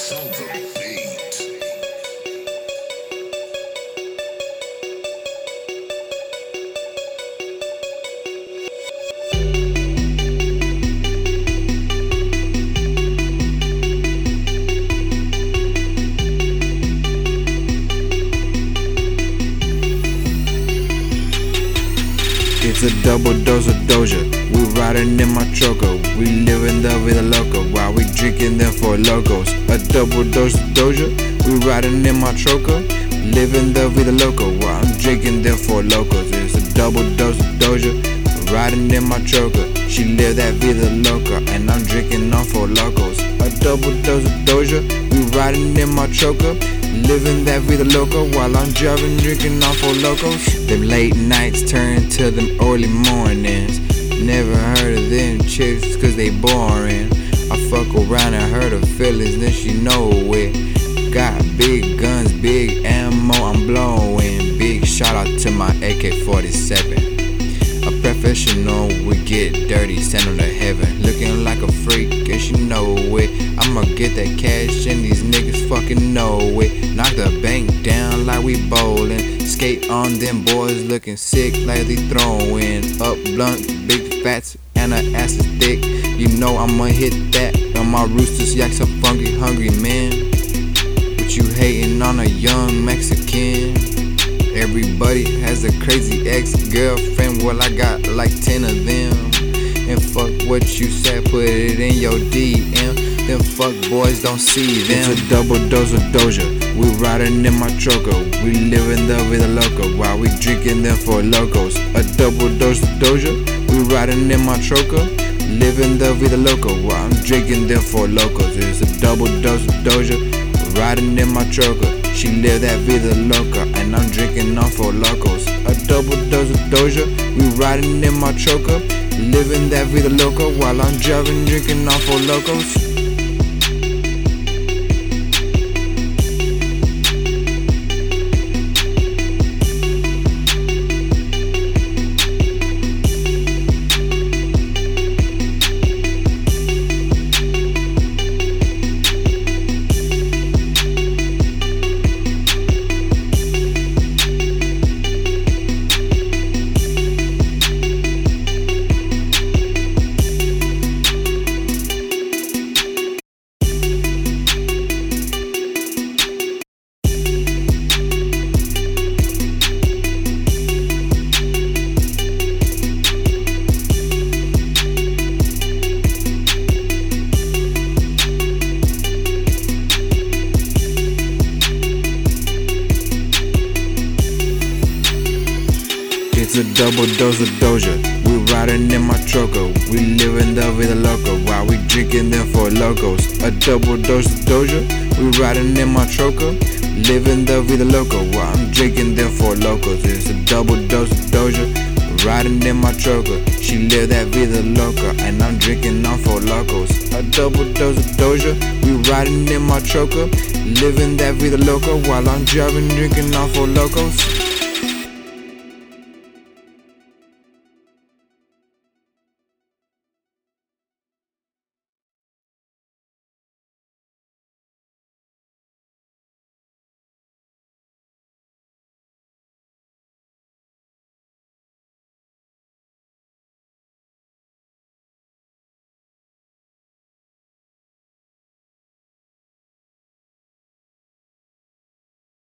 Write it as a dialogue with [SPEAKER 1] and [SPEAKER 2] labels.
[SPEAKER 1] It's on
[SPEAKER 2] It's a double dose of Doja. We riding in my trucker. We living the vida loca while we drinking them Four Lokos. A double dose of Doja. We riding in my trucker. Living the vida loca while I'm drinking them Four Lokos. It's a double dose of Doja. Riding in my trucker. She live that vida loca and I'm drinking on Four Lokos. A double dose of Doja. We riding in my trucker. Living that vida loca while I'm driving, drinking off Four Lokos. Them late nights turn to them early mornings. Never heard of them chicks cause they boring. I fuck around and hurt her feelings, then she know it. Got big guns, big ammo, I'm blowing. Big shout out to my AK 47. A professional would get dirty, send them to heaven. Looking like a freak, and she know it. I'ma get that cash, and these niggas fucking know it. Knock the bank down like we bowling. Skate on them boys, looking sick like they throwing up blunt, big fats, and her ass is thick. You know I'ma hit that on my roosters, yak some funky, hungry man. But you hating on a young Mexican. Everybody has a crazy ex-girlfriend. Well, I got like 10 of them. And fuck what you said, put it in your DM. Them fuck boys don't see them. It's a double dose of Doja. We riding in my trucker. We living there with the loco while we drinking them Four Lokos. A double dose of Doja. We riding in my trucker. Living there with the loco while I'm drinking them Four Lokos. It's a double dose of Doja. Riding in my trucker. She live that vida loca and I'm drinking off Four Lokos. A double dose of Doja. We riding in my trucker. Living that vida loca while I'm driving, drinking off Four Lokos. It's a double dose of Doja. We riding in my trucker. We living the vida loco while we drinking them Four Lokos. A double dose of Doja. We riding in my trucker. Living the vida loca while I'm drinking them Four Lokos. It's a double dose of Doja. Riding in my trucker. She live that vida loca and I'm drinking on Four Lokos. A double dose of Doja. We riding in my trucker. Living that vida loca while I'm driving, drinking on Four Lokos.